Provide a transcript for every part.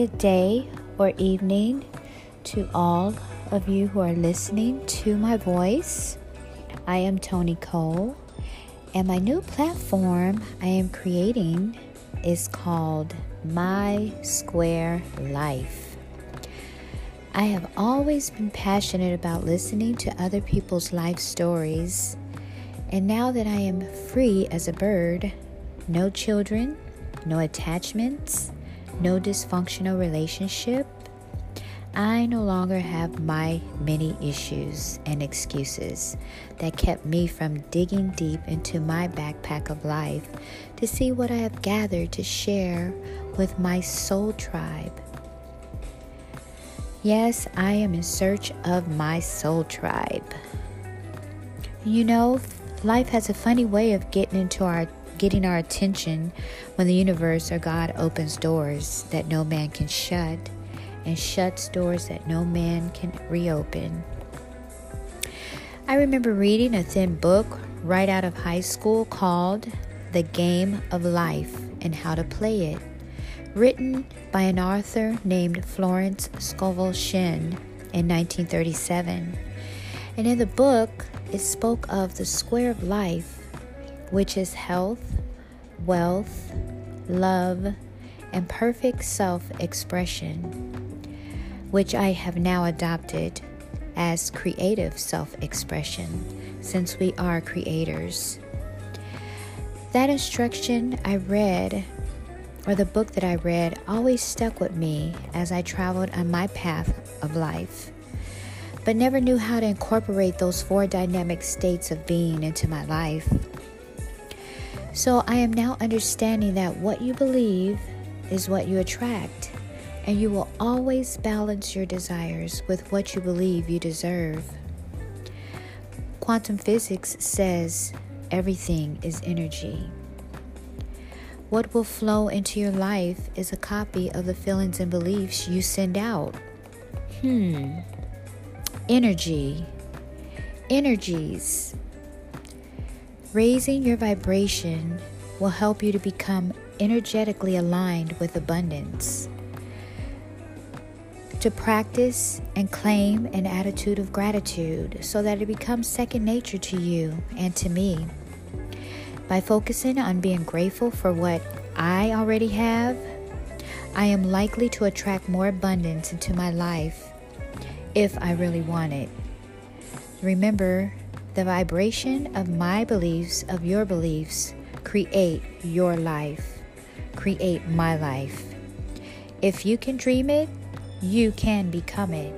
good day or evening to all of you who are listening to my voice. I am Tony Cole, and my new platform I am creating is called My Square Life. I have always been passionate about listening to other people's life stories, and now that I am free as a bird, no children, no attachments, no dysfunctional relationship, I no longer have my many issues and excuses that kept me from digging deep into my backpack of life to see what I have gathered to share with my soul tribe. Yes, I am in search of my soul tribe. You know, life has a funny way of getting into our getting our attention when the universe or God opens doors that no man can shut and shuts doors that no man can reopen. I remember reading a thin book right out of high school called The Game of Life and How to Play It, written by an author named Florence Scovel Shinn in 1937. And in the book, it spoke of the square of life which is health, wealth, love, and perfect self expression, which I have now adopted as creative self expression since we are creators. That instruction I read, or the book that I read, always stuck with me as I traveled on my path of life, but never knew how to incorporate those four dynamic states of being into my life. So I am now understanding that what you believe is what you attract, and you will always balance your desires with what you believe you deserve. Quantum physics says everything is energy. What will flow into your life is a copy of the feelings and beliefs you send out. Hmm. Energy. Energies. Raising your vibration will help you to become energetically aligned with abundance. To practice and claim an attitude of gratitude so that it becomes second nature to you and to me. By focusing on being grateful for what I already have, I am likely to attract more abundance into my life if I really want it. Remember, the vibration of my beliefs, of your beliefs, create your life, create my life. If you can dream it, you can become it.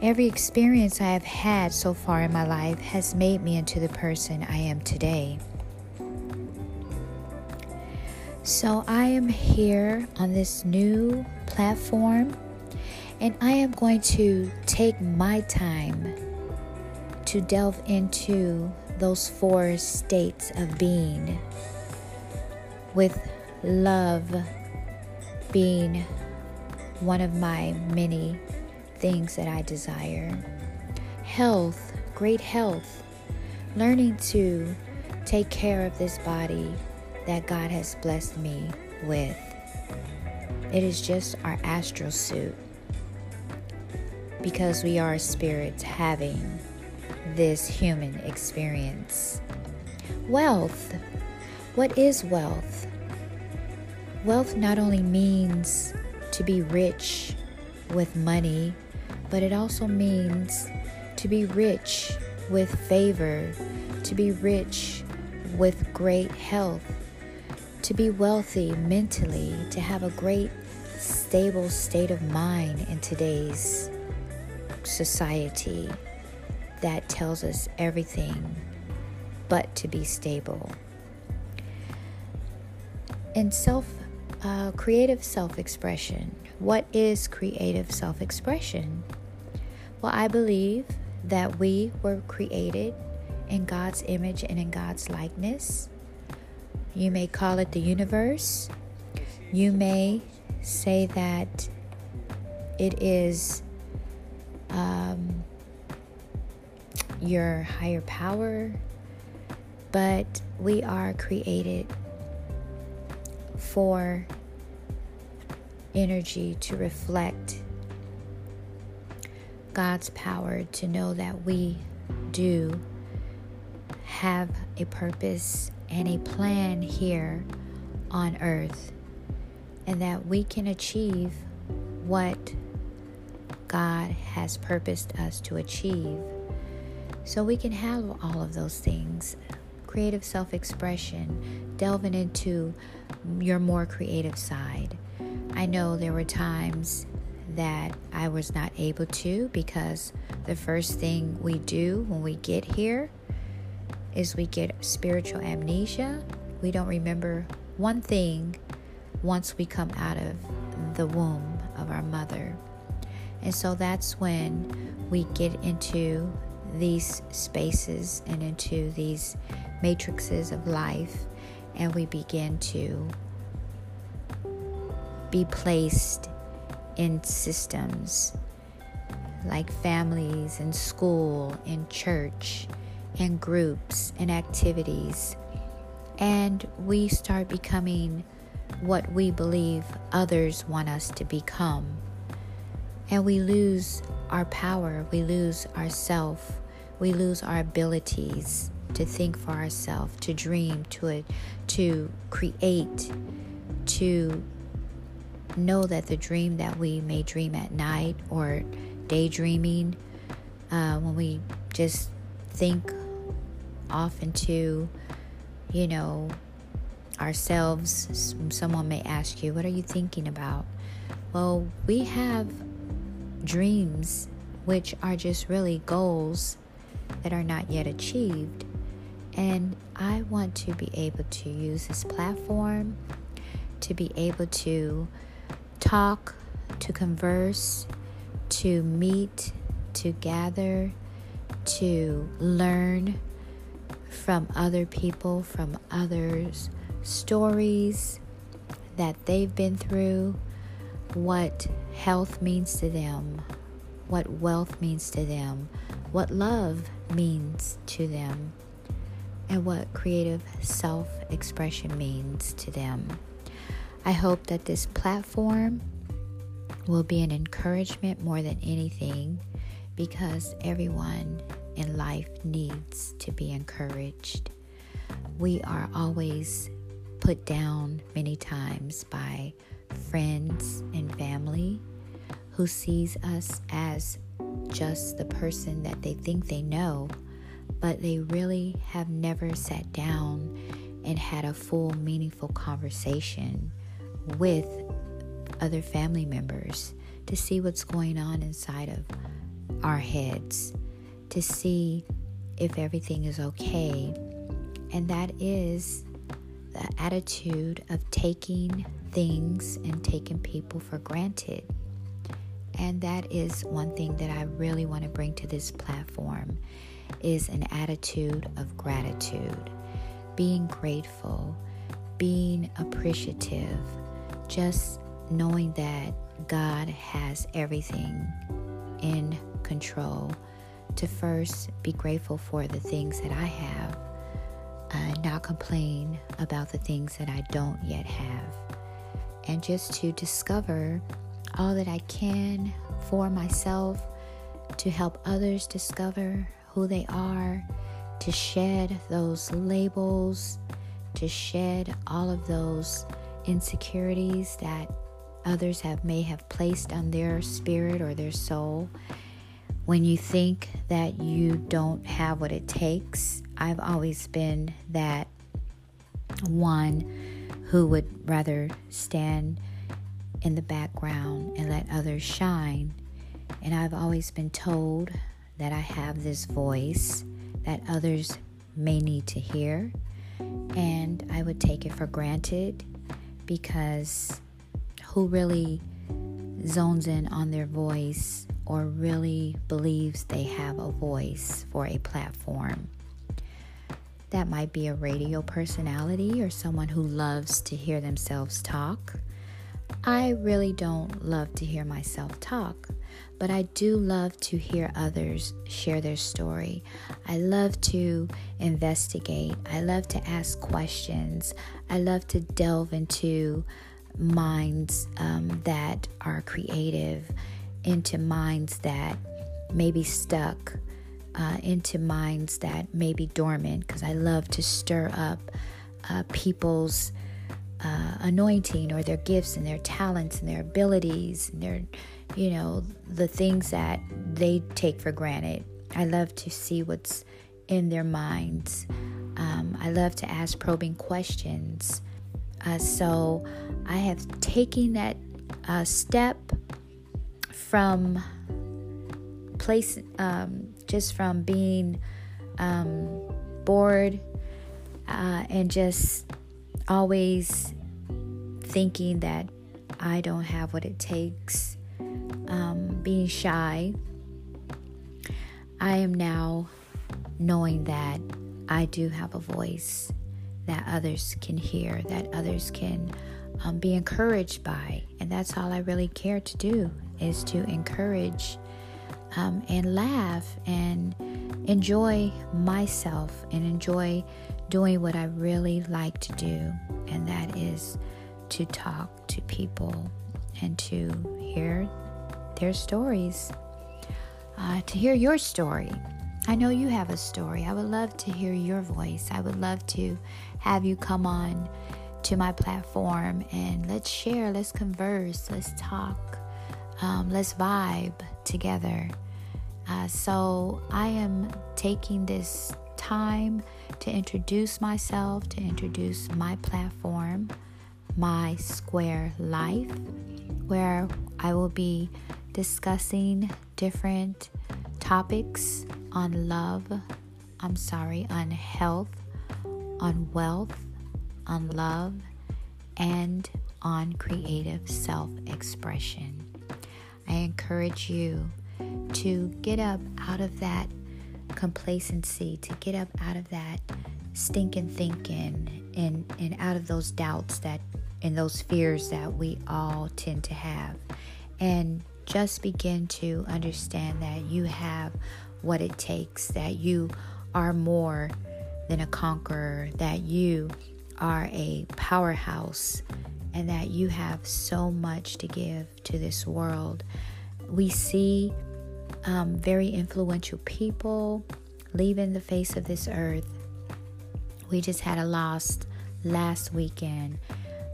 Every experience I have had so far in my life has made me into the person I am today. So I am here on this new platform and I am going to take my time to delve into those four states of being, with love being one of my many things that I desire. Health, great health, learning to take care of this body that God has blessed me with. It is just our astral suit because we are spirits having this human experience. Wealth. What is wealth? Wealth not only means to be rich with money, but it also means to be rich with favor, to be rich with great health, to be wealthy mentally, to have a great stable state of mind in today's society that tells us everything but to be stable. And self, uh, creative self expression. What is creative self expression? Well, I believe that we were created in God's image and in God's likeness. You may call it the universe. You may say that it is um, your higher power, but we are created for energy to reflect God's power, to know that we do have a purpose and a plan here on earth, and that we can achieve what God has purposed us to achieve. So we can have all of those things creative self expression, delving into your more creative side. I know there were times that I was not able to because the first thing we do when we get here is we get spiritual amnesia. We don't remember one thing once we come out of the womb of our mother. And so that's when we get into these spaces and into these matrices of life and we begin to be placed in systems like families and school and church and groups and activities. And we start becoming what we believe others want us to become and we lose our power, we lose our self, we lose our abilities to think for ourselves, to dream, to to create, to know that the dream that we may dream at night or daydreaming, uh, when we just think off into, you know, ourselves, someone may ask you, What are you thinking about? Well, we have dreams, which are just really goals that are not yet achieved. And I want to be able to use this platform to be able to talk, to converse, to meet, to gather, to learn from other people, from others' stories that they've been through, what health means to them, what wealth means to them, what love means to them, and what creative self expression means to them. I hope that this platform will be an encouragement more than anything because everyone in life needs to be encouraged. We are always put down many times by friends and family who sees us as just the person that they think they know, but they really have never sat down and had a full, meaningful conversation with other family members to see what's going on inside of our heads, to see if everything is okay. And that is the attitude of taking things and taking people for granted. And that is one thing that I really want to bring to this platform is an attitude of gratitude, being grateful, being appreciative, just knowing that God has everything in control. To first be grateful for the things that I have, uh, not complain about the things that I don't yet have, and just to discover all that I can for myself to help others discover who they are, to shed those labels, to shed all of those insecurities that others have may have placed on their spirit or their soul. When you think that you don't have what it takes, I've always been that one who would rather stand in the background and let others shine. And I've always been told that I have this voice that others may need to hear. And I would take it for granted because who really zones in on their voice or really believes they have a voice for a platform? That might be a radio personality or someone who loves to hear themselves talk. I really don't love to hear myself talk, but I do love to hear others share their story. I love to investigate. I love to ask questions. I love to delve into minds um, that are creative into minds that may be stuck, uh, into minds that may be dormant, because I love to stir up uh, people's uh, anointing or their gifts and their talents and their abilities and their, you know, the things that they take for granted. I love to see what's in their minds. Um, I love to ask probing questions. Uh, so I have taken that uh, step from place, um, just from being um, bored uh, and just always thinking that I don't have what it takes, um, being shy. I am now knowing that I do have a voice that others can hear, that others can um, be encouraged by. And that's all I really care to do is to encourage um, and laugh and enjoy myself and enjoy doing what I really like to do, and that is to talk to people and to hear their stories, uh, to hear your story. I know you have a story. I would love to hear your voice. I would love to have you come on to my platform and let's share, let's converse, let's talk, um, let's vibe together. Uh, so I am taking this time to introduce myself, to introduce my platform, My Square Life, where I will be discussing different topics on love, I'm sorry, on health, on wealth, on love, and on creative self expression. I encourage you to get up out of that complacency, to get up out of that stinking thinking and, and out of those doubts that and those fears that we all tend to have. And just begin to understand that you have what it takes, that you are more than a conqueror, that you are a powerhouse, and that you have so much to give to this world. We see um, very influential people leaving the face of this earth. We just had a loss last weekend.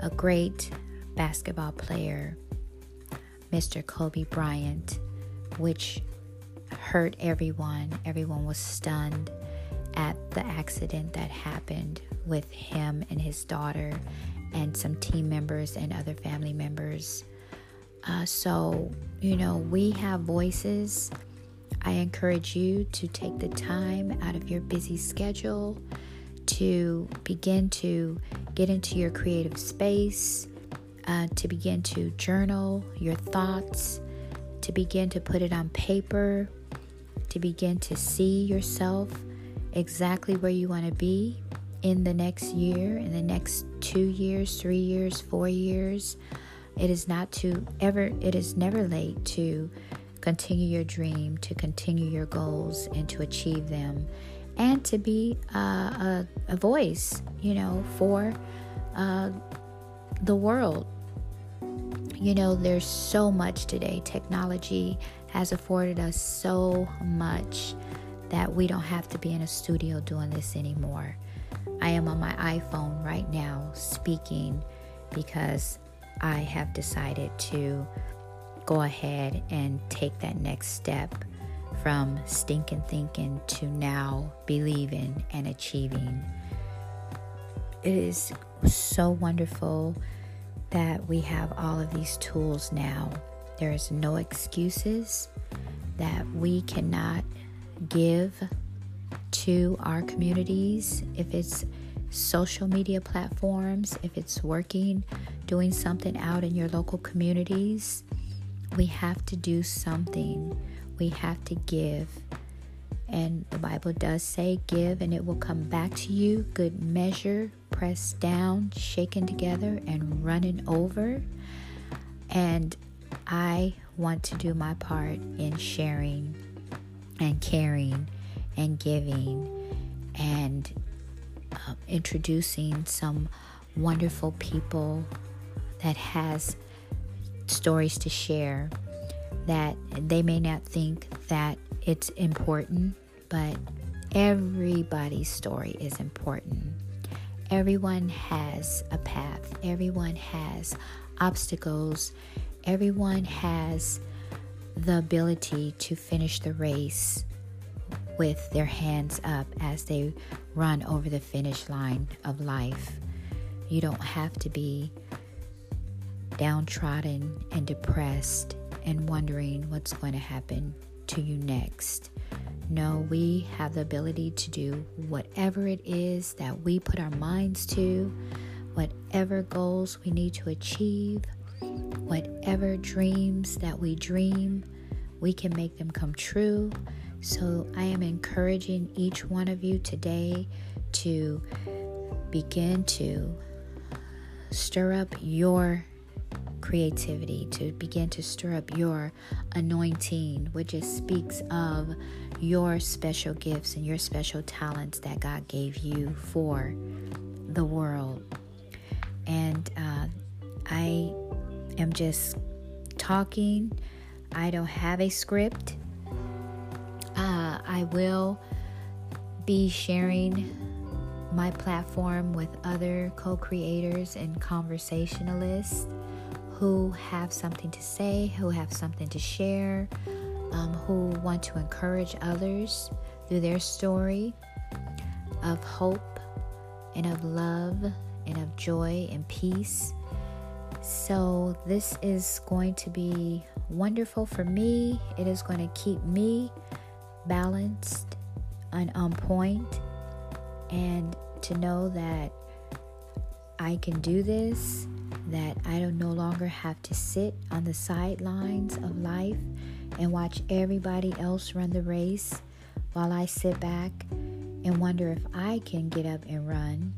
A great basketball player, Mr. Kobe Bryant, which hurt everyone. Everyone was stunned at the accident that happened with him and his daughter and some team members and other family members. Uh, so, you know, we have voices. I encourage you to take the time out of your busy schedule to begin to get into your creative space, uh, to begin to journal your thoughts, to begin to put it on paper, to begin to see yourself exactly where you want to be in the next year, in the next two years, three years, four years. It is not to ever, it is never late to continue your dream, to continue your goals, and to achieve them, and to be uh, a, a, voice, you know, for uh, the world. You know, there's so much today. Technology has afforded us so much that we don't have to be in a studio doing this anymore. I am on my iPhone right now speaking because I have decided to go ahead and take that next step from stinking thinking to now believing and achieving. It is so wonderful that we have all of these tools now. There is no excuses that we cannot give to our communities if it's social media platforms, if it's working, doing something out in your local communities, we have to do something. We have to give. And the Bible does say, Give and it will come back to you. Good measure, pressed down, shaken together, and running over. And I want to do my part in sharing and caring and giving and uh, introducing some wonderful people that has stories to share that they may not think that it's important, but everybody's story is important. Everyone has a path, everyone has obstacles, everyone has the ability to finish the race with their hands up as they run over the finish line of life. You don't have to be downtrodden and depressed and wondering what's going to happen to you next. No, we have the ability to do whatever it is that we put our minds to, whatever goals we need to achieve, whatever dreams that we dream, we can make them come true. So I am encouraging each one of you today to begin to stir up your creativity, to begin to stir up your anointing, which just speaks of your special gifts and your special talents that God gave you for the world. And uh, I am just talking, I don't have a script. I will be sharing my platform with other co creators and conversationalists who have something to say, who have something to share, um, who want to encourage others through their story of hope and of love and of joy and peace. So, this is going to be wonderful for me. It is going to keep me balanced and on point, and to know that I can do this that I don't no longer have to sit on the sidelines of life and watch everybody else run the race while I sit back and wonder if I can get up and run.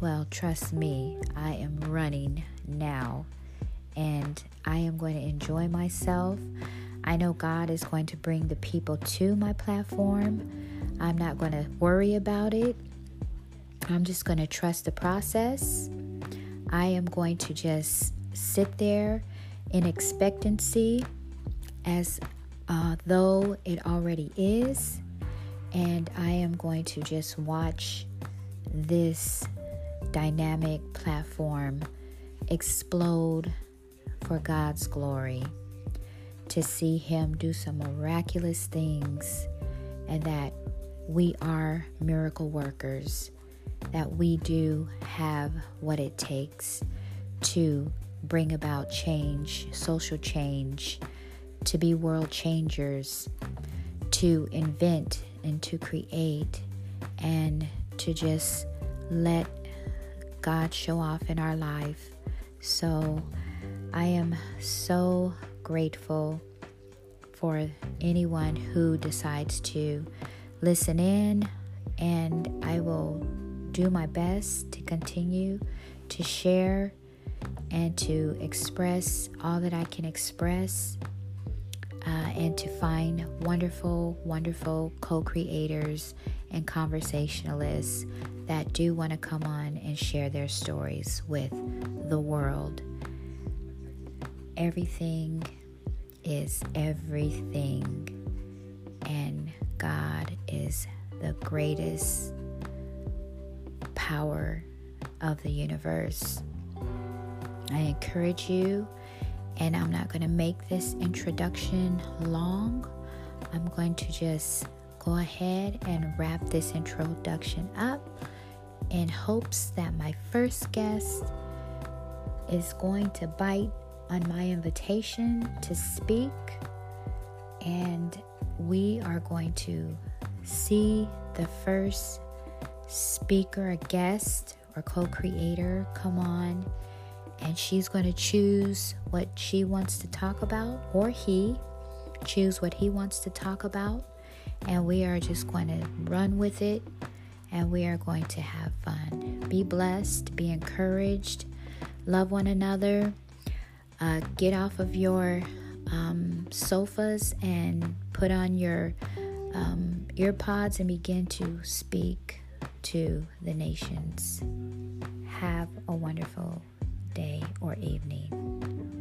Well, trust me, I am running now and I am going to enjoy myself. I know God is going to bring the people to my platform. I'm not going to worry about it. I'm just going to trust the process I am going to just sit there in expectancy as uh, though it already is, and I am going to just watch this dynamic platform explode for God's glory, to see Him do some miraculous things, and that we are miracle workers that we do have what it takes to bring about change, social change, to be world changers, to invent and to create, and to just let God show off in our life. So I am so grateful for anyone who decides to listen in, and I will do my best to continue to share and to express all that I can express uh, and to find wonderful, wonderful co creators and conversationalists that do want to come on and share their stories with the world. Everything is everything, and God is the greatest power of the universe. I encourage you, and I'm not going to make this introduction long. I'm going to just go ahead and wrap this introduction up in hopes that my first guest is going to bite on my invitation to speak, and we are going to see the first speaker, a guest, or co creator come on, and she's going to choose what she wants to talk about, or he choose what he wants to talk about, and we are just going to run with it and we are going to have fun. Be blessed, be encouraged, love one another, uh, get off of your um, sofas and put on your um, earpods and begin to speak to the nations. Have a wonderful day or evening.